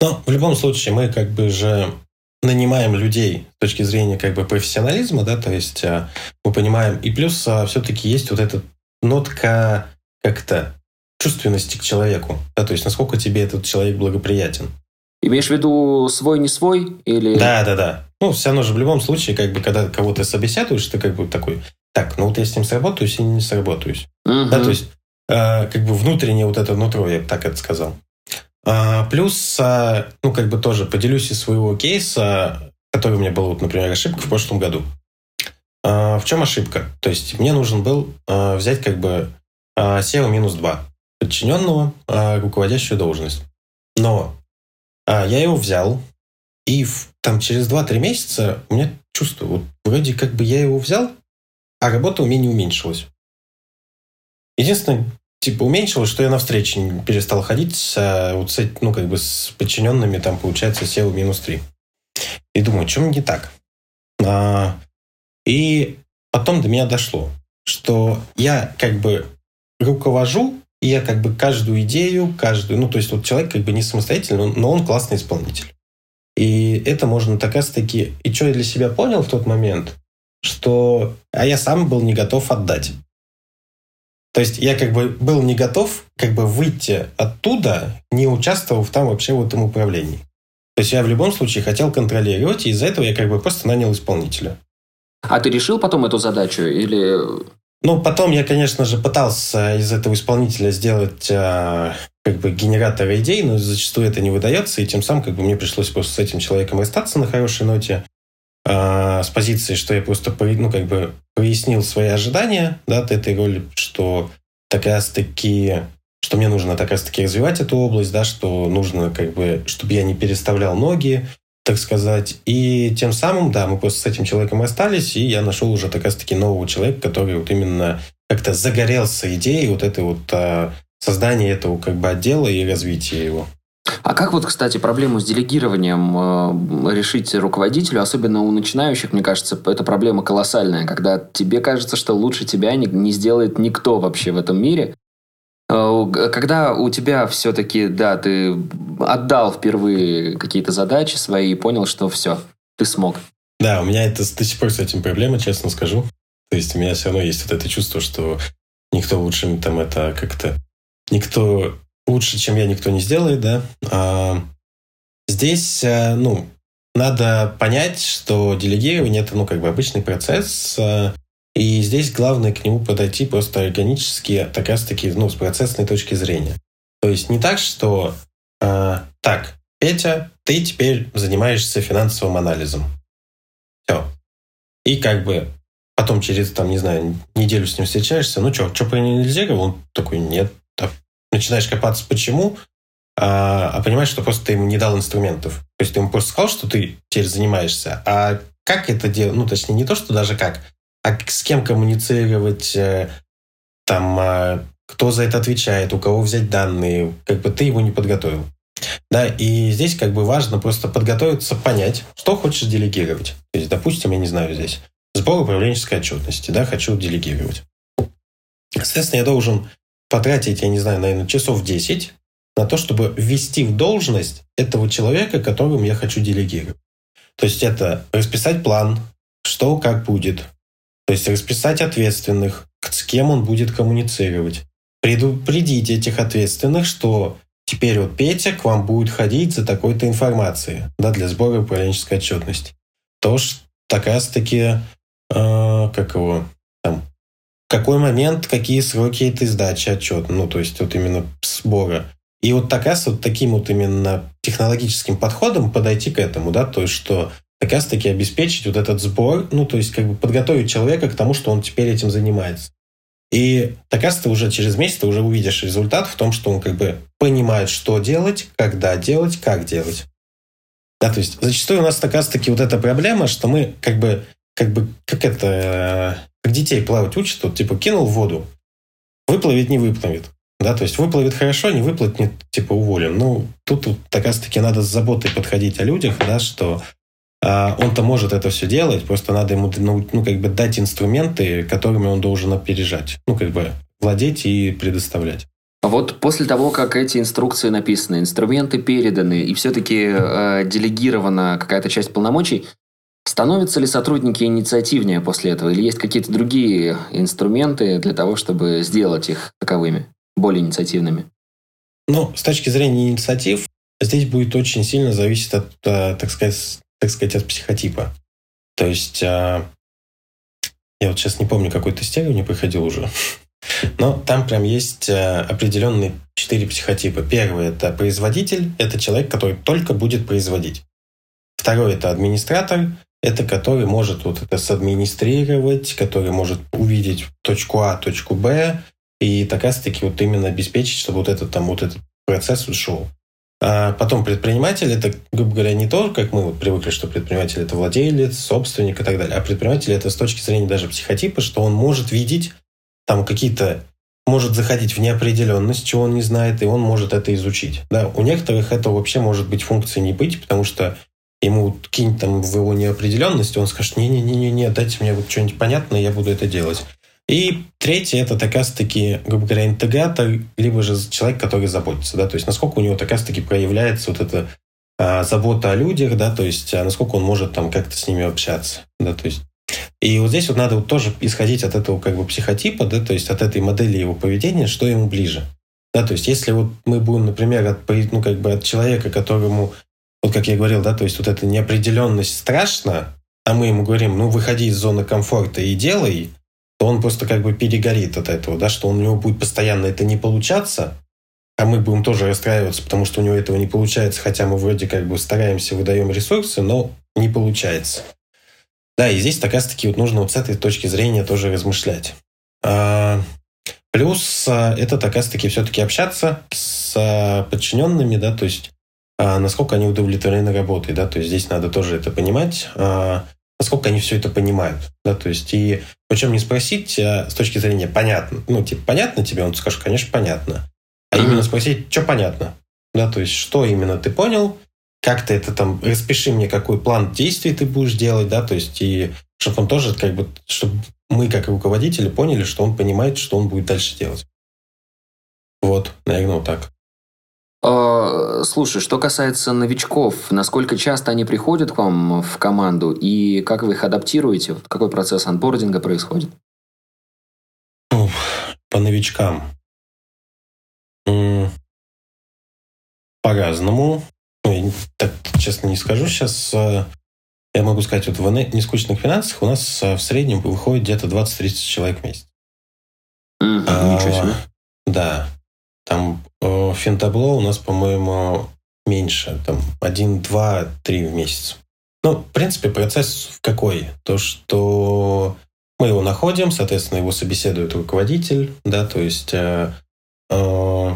Ну, в любом случае, мы как бы же нанимаем людей с точки зрения как бы профессионализма, да, то есть а, мы понимаем, и плюс а, все-таки есть вот эта нотка как-то чувственности к человеку, да, то есть насколько тебе этот человек благоприятен. Имеешь в виду свой не свой или? Да, да, да. Ну, все равно же в любом случае, как бы, когда кого-то собеседуешь, ты как бы такой, так, ну вот я с ним сработаюсь и не сработаюсь. Угу. Да, то есть э, как бы внутреннее вот это нутро, я бы так это сказал. А, плюс, а, ну, как бы тоже поделюсь из своего кейса, который у меня был, вот, например, ошибка в прошлом году. А, в чем ошибка? То есть мне нужен был взять как бы SEO минус 2 подчиненного, руководящую должность. Но я его взял, и там через 2-3 месяца у меня чувство, вот вроде как бы я его взял, а работа у меня не уменьшилась. Единственное, типа уменьшилось, что я на встречи перестал ходить с, вот с, ну, как бы с подчиненными, там, получается, SEO минус 3. И думаю, чем не так? А, и потом до меня дошло, что я как бы руковожу, и я как бы каждую идею, каждую, ну, то есть вот человек как бы не самостоятельный, но он классный исполнитель. И это можно так раз таки... И что я для себя понял в тот момент, что... А я сам был не готов отдать. То есть я как бы был не готов как бы выйти оттуда, не участвовав там вообще в этом управлении. То есть я в любом случае хотел контролировать, и из-за этого я как бы просто нанял исполнителя. А ты решил потом эту задачу или... Ну, потом я, конечно же, пытался из этого исполнителя сделать э, как бы генератор идей, но зачастую это не выдается, и тем самым как бы мне пришлось просто с этим человеком расстаться на хорошей ноте. А, с позиции, что я просто ну, как бы прояснил свои ожидания да, от этой роли, что так раз-таки что мне нужно так раз-таки развивать эту область, да, что нужно, как бы, чтобы я не переставлял ноги, так сказать. И тем самым, да, мы просто с этим человеком расстались, и я нашел уже так раз-таки нового человека, который вот именно как-то загорелся идеей вот этой вот а, создания этого как бы отдела и развития его. А как вот, кстати, проблему с делегированием э, решить руководителю, особенно у начинающих, мне кажется, это проблема колоссальная, когда тебе кажется, что лучше тебя не, не сделает никто вообще в этом мире. Э, когда у тебя все-таки, да, ты отдал впервые какие-то задачи свои и понял, что все, ты смог. Да, у меня это до сих пор с этим проблема, честно скажу. То есть у меня все равно есть вот это чувство, что никто лучше там это как-то... Никто лучше, чем я, никто не сделает, да. А, здесь, э, ну, надо понять, что делегирование это, ну, как бы обычный процесс, э, и здесь главное к нему подойти просто органически, так раз таки, ну, с процессной точки зрения. То есть не так, что э, так, Петя, ты теперь занимаешься финансовым анализом. Все. И как бы потом через, там, не знаю, неделю с ним встречаешься, ну что, что проанализировал? Он такой, нет, начинаешь копаться почему, а, а понимаешь, что просто ты ему не дал инструментов. То есть ты ему просто сказал, что ты теперь занимаешься, а как это делать, ну, точнее, не то, что даже как, а с кем коммуницировать, э, там, а, кто за это отвечает, у кого взять данные, как бы ты его не подготовил. Да, и здесь как бы важно просто подготовиться, понять, что хочешь делегировать. То есть, допустим, я не знаю здесь, сбор управленческой отчетности, да, хочу делегировать. Соответственно, я должен потратить, я не знаю, наверное, часов 10 на то, чтобы ввести в должность этого человека, которому я хочу делегировать. То есть это расписать план, что как будет. То есть расписать ответственных, с кем он будет коммуницировать. Предупредить этих ответственных, что теперь вот Петя к вам будет ходить за такой-то информацией да, для сбора управленческой отчетности. То, что так раз-таки, э, как его, там, какой момент, какие сроки этой сдачи отчета, ну, то есть вот именно сбора. И вот так раз вот таким вот именно технологическим подходом подойти к этому, да, то есть что как раз таки обеспечить вот этот сбор, ну, то есть как бы подготовить человека к тому, что он теперь этим занимается. И так раз ты уже через месяц ты уже увидишь результат в том, что он как бы понимает, что делать, когда делать, как делать. Да, то есть зачастую у нас так раз таки вот эта проблема, что мы как бы, как бы, как это, как детей плавать учат, вот типа кинул в воду, выплывет, не выплывет. Да, то есть выплывет хорошо, не выплывет, не, типа уволен. Ну, тут, тут как раз-таки надо с заботой подходить о людях, да, что а, он-то может это все делать, просто надо ему ну, ну, как бы дать инструменты, которыми он должен опережать. Ну, как бы владеть и предоставлять. Вот после того, как эти инструкции написаны, инструменты переданы, и все-таки э, делегирована какая-то часть полномочий, становятся ли сотрудники инициативнее после этого? Или есть какие-то другие инструменты для того, чтобы сделать их таковыми, более инициативными? Ну, с точки зрения инициатив, здесь будет очень сильно зависеть от, э, так сказать, так сказать от психотипа. То есть, э, я вот сейчас не помню, какой тестирование приходил уже, но там прям есть э, определенные четыре психотипа. Первый – это производитель, это человек, который только будет производить. Второй – это администратор, это который может вот это садминистрировать, который может увидеть точку А, точку Б, и так раз-таки вот именно обеспечить, чтобы вот этот там вот этот процесс ушел. А потом предприниматель это, грубо говоря, не то, как мы вот привыкли, что предприниматель это владелец, собственник и так далее, а предприниматель это с точки зрения даже психотипа, что он может видеть там какие-то может заходить в неопределенность, чего он не знает, и он может это изучить. Да, у некоторых это вообще может быть функции не быть, потому что ему кинь там в его неопределенность, он скажет, не-не-не-не, дайте мне вот что-нибудь понятное, я буду это делать. И третье, это так раз-таки, грубо говоря, интегратор, либо же человек, который заботится, да, то есть насколько у него так раз-таки проявляется вот эта а, забота о людях, да, то есть а насколько он может там как-то с ними общаться, да, то есть и вот здесь вот надо вот тоже исходить от этого как бы психотипа, да, то есть от этой модели его поведения, что ему ближе. Да, то есть если вот мы будем, например, от, ну, как бы от человека, которому, вот как я говорил, да, то есть вот эта неопределенность страшна, а мы ему говорим, ну, выходи из зоны комфорта и делай, то он просто как бы перегорит от этого, да, что у него будет постоянно это не получаться, а мы будем тоже расстраиваться, потому что у него этого не получается, хотя мы вроде как бы стараемся, выдаем ресурсы, но не получается. Да, и здесь как раз-таки вот нужно вот с этой точки зрения тоже размышлять. А, плюс а, это как раз-таки все-таки общаться с а, подчиненными, да, то есть насколько они удовлетворены работой, да, то есть здесь надо тоже это понимать насколько они все это понимают. Да, то есть, и причем не спросить а с точки зрения понятно. Ну, типа, понятно тебе? Он скажет, конечно, понятно. А mm-hmm. именно спросить, что понятно. Да, то есть, что именно ты понял, как ты это там, распиши мне, какой план действий ты будешь делать, да, то есть, и чтобы он тоже, как бы, чтобы мы, как руководители, поняли, что он понимает, что он будет дальше делать. Вот, наверное, вот так. А, слушай, что касается новичков, насколько часто они приходят к вам в команду и как вы их адаптируете? Какой процесс анбординга происходит? По новичкам. По-разному. Ну, так честно не скажу. Сейчас э, я могу сказать, вот в нескучных финансах у нас э, в среднем выходит где-то 20-30 человек в месяц. Mm, а, ничего себе. Да. Там э, финтабло у нас, по-моему, меньше. Там один, два, три в месяц. Ну, в принципе, процесс какой? То, что мы его находим, соответственно, его собеседует руководитель, да, то есть, э, э,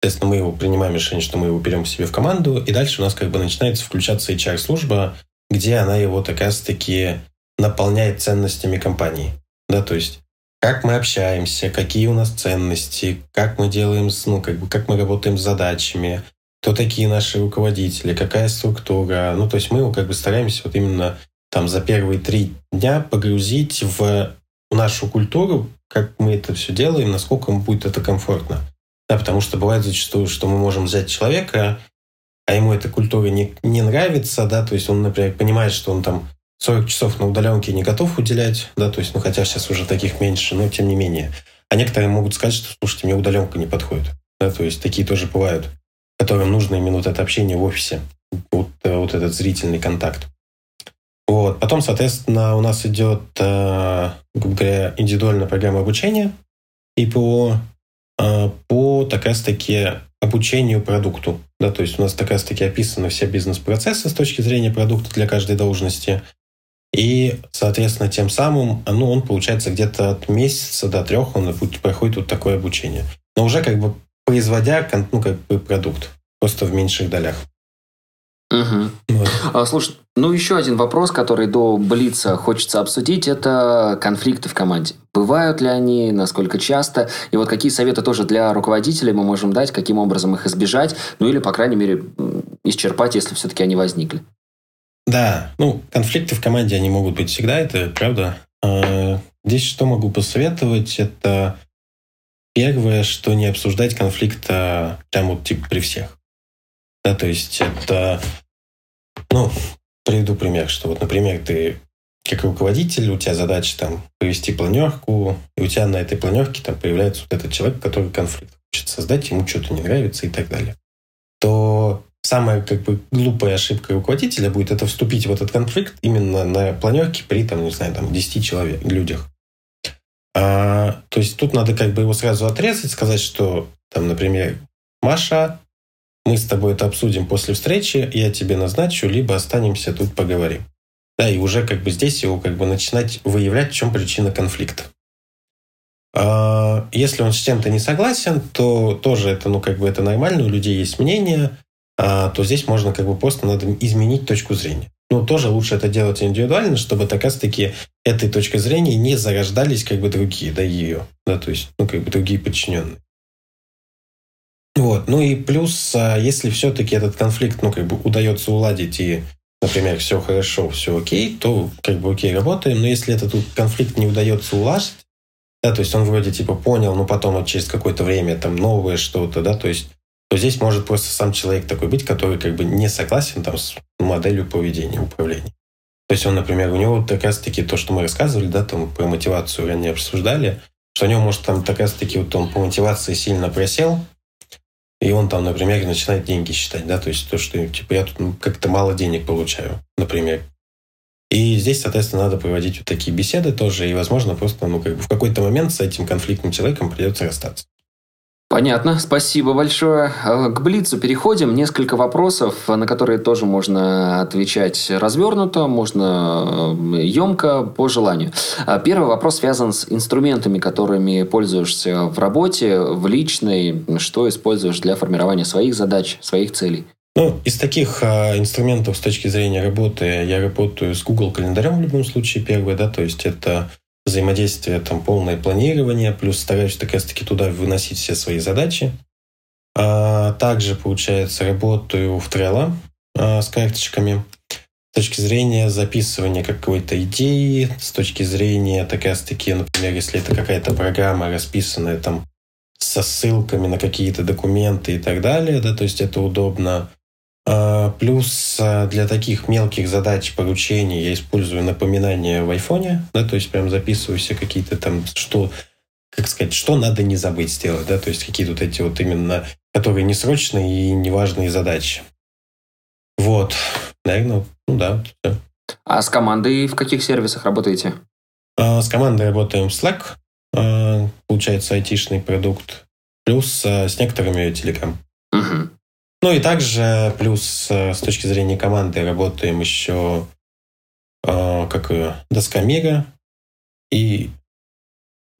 соответственно, мы его принимаем решение, что мы его берем себе в команду, и дальше у нас как бы начинается включаться HR-служба, где она его так раз-таки наполняет ценностями компании. Да, то есть как мы общаемся, какие у нас ценности, как мы делаем, ну, как бы, как мы работаем с задачами, кто такие наши руководители, какая структура. Ну, то есть мы как бы стараемся вот именно там за первые три дня погрузить в нашу культуру, как мы это все делаем, насколько ему будет это комфортно. Да, потому что бывает зачастую, что мы можем взять человека, а ему эта культура не, не нравится, да, то есть он, например, понимает, что он там 40 часов на удаленке не готов уделять, да, то есть, ну, хотя сейчас уже таких меньше, но тем не менее. А некоторые могут сказать, что, слушайте, мне удаленка не подходит. Да, то есть такие тоже бывают, которым нужно именно вот это общение в офисе, вот, э, вот этот зрительный контакт. Вот. Потом, соответственно, у нас идет, э, грубо говоря, индивидуальная программа обучения и по, э, по так раз-таки обучению продукту. Да, то есть у нас так раз-таки описаны все бизнес-процессы с точки зрения продукта для каждой должности – и, соответственно, тем самым ну, он получается где-то от месяца до трех он проходит вот такое обучение. Но уже как бы производя ну, как бы продукт, просто в меньших долях. Угу. Вот. А, слушай, ну еще один вопрос, который до Блица хочется обсудить, это конфликты в команде. Бывают ли они, насколько часто? И вот какие советы тоже для руководителей мы можем дать, каким образом их избежать, ну или, по крайней мере, исчерпать, если все-таки они возникли? Да, ну, конфликты в команде, они могут быть всегда, это правда. А, здесь что могу посоветовать? Это первое, что не обсуждать конфликта прямо вот типа при всех. Да, то есть это, ну, приведу пример, что вот, например, ты как руководитель, у тебя задача там провести планерку, и у тебя на этой планерке там появляется вот этот человек, который конфликт хочет создать, ему что-то не нравится и так далее. То самая как бы глупая ошибка руководителя будет это вступить в этот конфликт именно на планерке при, там, не знаю, там, 10 человек, людях. А, то есть тут надо как бы его сразу отрезать, сказать, что там, например, Маша, мы с тобой это обсудим после встречи, я тебе назначу, либо останемся тут поговорим. Да, и уже как бы здесь его как бы начинать выявлять, в чем причина конфликта. А, если он с чем-то не согласен, то тоже это, ну, как бы это нормально, у людей есть мнение, то здесь можно как бы просто надо изменить точку зрения. Ну, тоже лучше это делать индивидуально, чтобы так раз-таки этой точкой зрения не зарождались как бы другие, да, ее, да, то есть, ну, как бы другие подчиненные. Вот. Ну и плюс, а, если все-таки этот конфликт, ну, как бы удается уладить и, например, все хорошо, все окей, то как бы окей, работаем. Но если этот конфликт не удается улажить, да, то есть он вроде типа понял, но потом вот через какое-то время там новое что-то, да, то есть то здесь может просто сам человек такой быть, который как бы не согласен там с моделью поведения, управления. То есть он, например, у него как раз-таки то, что мы рассказывали, да, там про мотивацию ранее обсуждали, что у него может там как раз-таки вот он по мотивации сильно просел, и он там, например, начинает деньги считать, да, то есть то, что типа я тут ну, как-то мало денег получаю, например. И здесь, соответственно, надо проводить вот такие беседы тоже, и, возможно, просто ну, как бы в какой-то момент с этим конфликтным человеком придется расстаться. Понятно, спасибо большое. Э, к Блицу переходим. Несколько вопросов, на которые тоже можно отвечать развернуто, можно емко, э, по желанию. А первый вопрос связан с инструментами, которыми пользуешься в работе, в личной, что используешь для формирования своих задач, своих целей. Ну, из таких э, инструментов с точки зрения работы я работаю с Google календарем в любом случае первый, да, то есть это взаимодействие, там полное планирование, плюс стараюсь как раз-таки туда выносить все свои задачи. А также, получается, работаю в Trello а, с карточками. С точки зрения записывания какой-то идеи, с точки зрения, так раз-таки, например, если это какая-то программа, расписанная там со ссылками на какие-то документы и так далее, да, то есть это удобно. Плюс а, для таких мелких задач поручений я использую напоминания в айфоне, да, то есть прям записываю все какие-то там, что, как сказать, что надо не забыть сделать, да, то есть какие-то вот эти вот именно, которые несрочные и неважные задачи. Вот, наверное, ну да. Все. А с командой в каких сервисах работаете? А, с командой работаем в Slack, получается айтишный продукт, плюс с некоторыми Telegram. Угу. Ну и также плюс э, с точки зрения команды работаем еще э, как доска мира и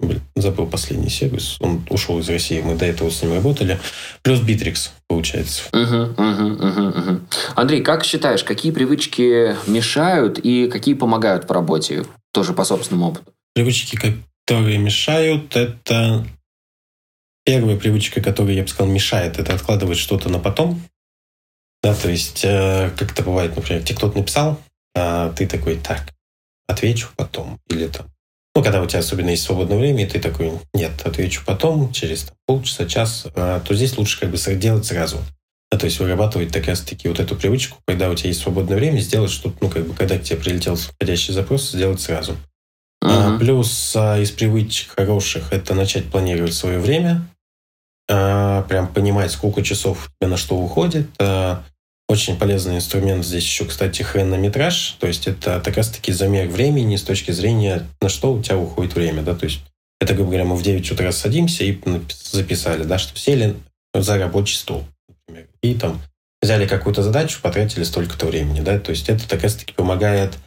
блин, забыл последний сервис. Он ушел из России. Мы до этого с ним работали. Плюс Bittrex, получается. Угу, угу, угу. Андрей, как считаешь, какие привычки мешают и какие помогают в работе? Тоже по собственному опыту. Привычки, которые мешают, это Первая привычка, которая, я бы сказал, мешает, это откладывать что-то на потом. Да, то есть, э, как это бывает, например, тебе кто-то написал, а ты такой, так, отвечу потом. Или там, ну, когда у тебя особенно есть свободное время, и ты такой, нет, отвечу потом, через там, полчаса, час, а, то здесь лучше как бы делать сразу. Да, то есть вырабатывать так раз-таки вот эту привычку, когда у тебя есть свободное время, сделать что-то, ну, как бы, когда к тебе прилетел входящий запрос, сделать сразу. Uh-huh. А, плюс а, из привычек хороших это начать планировать свое время, прям понимать, сколько часов на что уходит. Э, очень полезный инструмент здесь еще, кстати, хронометраж. То есть это как раз-таки замер времени с точки зрения, на что у тебя уходит время. Да? То есть это, грубо говоря, мы в 9 утра садимся и записали, да, что сели за рабочий стол, например. И там взяли какую-то задачу, потратили столько-то времени. Да? То есть это как раз-таки помогает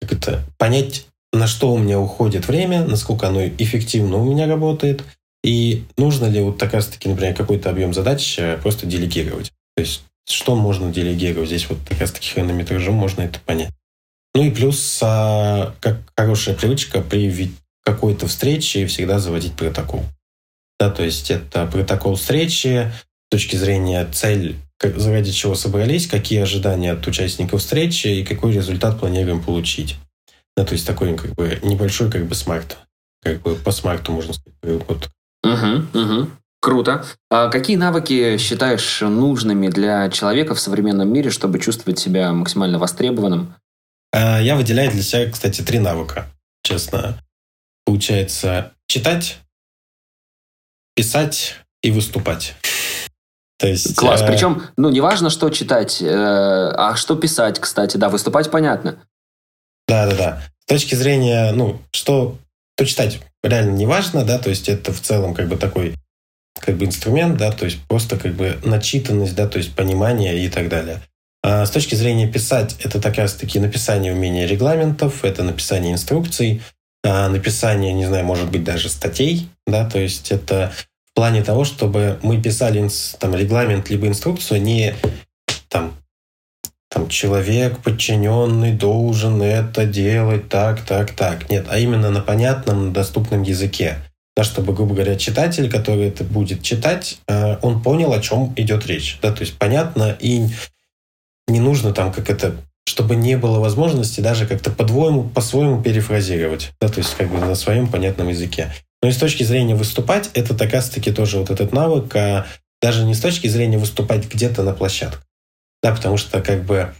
как это, понять, на что у меня уходит время, насколько оно эффективно у меня работает – и нужно ли вот так раз-таки, например, какой-то объем задач э, просто делегировать? То есть что можно делегировать? Здесь вот как раз-таки хронометражом можно это понять. Ну и плюс, а, как хорошая привычка при какой-то встрече всегда заводить протокол. Да, то есть это протокол встречи с точки зрения цель, ради чего собрались, какие ожидания от участников встречи и какой результат планируем получить. Да, то есть такой как бы небольшой как бы смарт, как бы по смарту можно сказать, вот Угу, угу. Круто. А какие навыки считаешь нужными для человека в современном мире, чтобы чувствовать себя максимально востребованным? А, я выделяю для себя, кстати, три навыка, честно. Получается читать, писать и выступать. То есть, Класс. Э... Причем, ну, не важно, что читать, э, а что писать, кстати. Да, выступать понятно. Да, да, да. С точки зрения, ну, что, то читать реально не важно, да, то есть это в целом как бы такой как бы инструмент, да, то есть просто как бы начитанность, да, то есть понимание и так далее. А с точки зрения писать, это как раз-таки написание умения регламентов, это написание инструкций, а написание, не знаю, может быть, даже статей, да, то есть это в плане того, чтобы мы писали там регламент либо инструкцию не там там человек подчиненный должен это делать так, так, так. Нет, а именно на понятном, доступном языке. Да, чтобы, грубо говоря, читатель, который это будет читать, э, он понял, о чем идет речь. Да, то есть понятно и не нужно там как это чтобы не было возможности даже как-то по-двоему, по-своему перефразировать, да, то есть как бы на своем понятном языке. Но и с точки зрения выступать, это так раз-таки тоже вот этот навык, а даже не с точки зрения выступать где-то на площадке, да, потому что как бы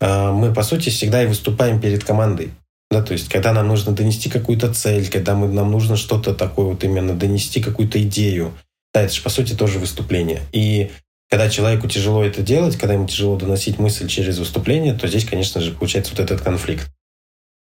э, мы, по сути, всегда и выступаем перед командой. Да, то есть, когда нам нужно донести какую-то цель, когда мы, нам нужно что-то такое вот именно донести какую-то идею, да, это же, по сути, тоже выступление. И когда человеку тяжело это делать, когда ему тяжело доносить мысль через выступление, то здесь, конечно же, получается вот этот конфликт.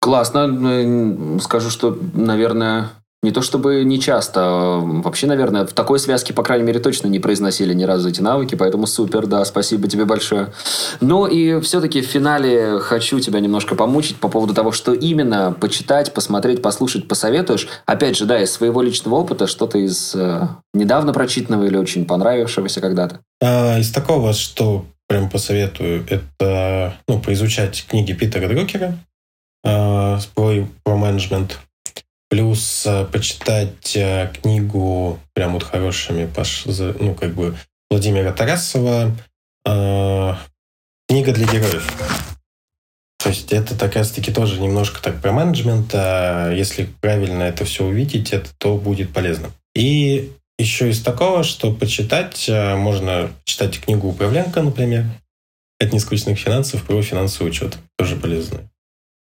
Классно. Скажу, что, наверное, не то чтобы не часто, вообще, наверное, в такой связке, по крайней мере, точно не произносили ни разу эти навыки, поэтому супер, да, спасибо тебе большое. Но и все-таки в финале хочу тебя немножко помучить по поводу того, что именно почитать, посмотреть, послушать, посоветуешь. Опять же, да, из своего личного опыта, что-то из э, недавно прочитанного или очень понравившегося когда-то. А, из такого, что прям посоветую, это ну, поизучать книги Питера Друкера э, про менеджмент Плюс э, почитать э, книгу прям вот хорошими, ну, как бы Владимира Тарасова э, «Книга для героев». То есть это так раз-таки тоже немножко так про менеджмент. А если правильно это все увидеть, это то будет полезно. И еще из такого, что почитать, можно читать книгу «Управленка», например, от нескучных финансов про финансовый учет. Тоже полезно.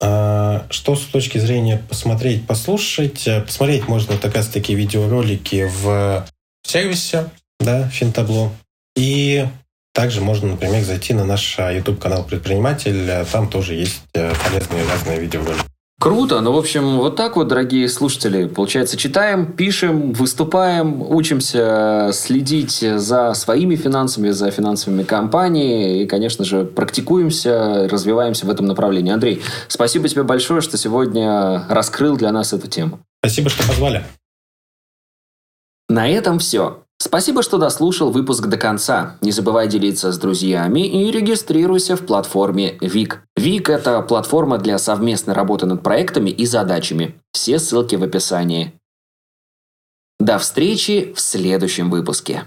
А, что с точки зрения посмотреть, послушать? Э, посмотреть можно как раз таки видеоролики в сервисе, да, Финтабло. И также можно, например, зайти на наш YouTube-канал «Предприниматель». Там тоже есть э, полезные разные видеоролики. Круто. Ну, в общем, вот так вот, дорогие слушатели. Получается, читаем, пишем, выступаем, учимся следить за своими финансами, за финансовыми компаниями и, конечно же, практикуемся, развиваемся в этом направлении. Андрей, спасибо тебе большое, что сегодня раскрыл для нас эту тему. Спасибо, что позвали. На этом все. Спасибо, что дослушал выпуск до конца. Не забывай делиться с друзьями и регистрируйся в платформе ВИК. ВИК – это платформа для совместной работы над проектами и задачами. Все ссылки в описании. До встречи в следующем выпуске.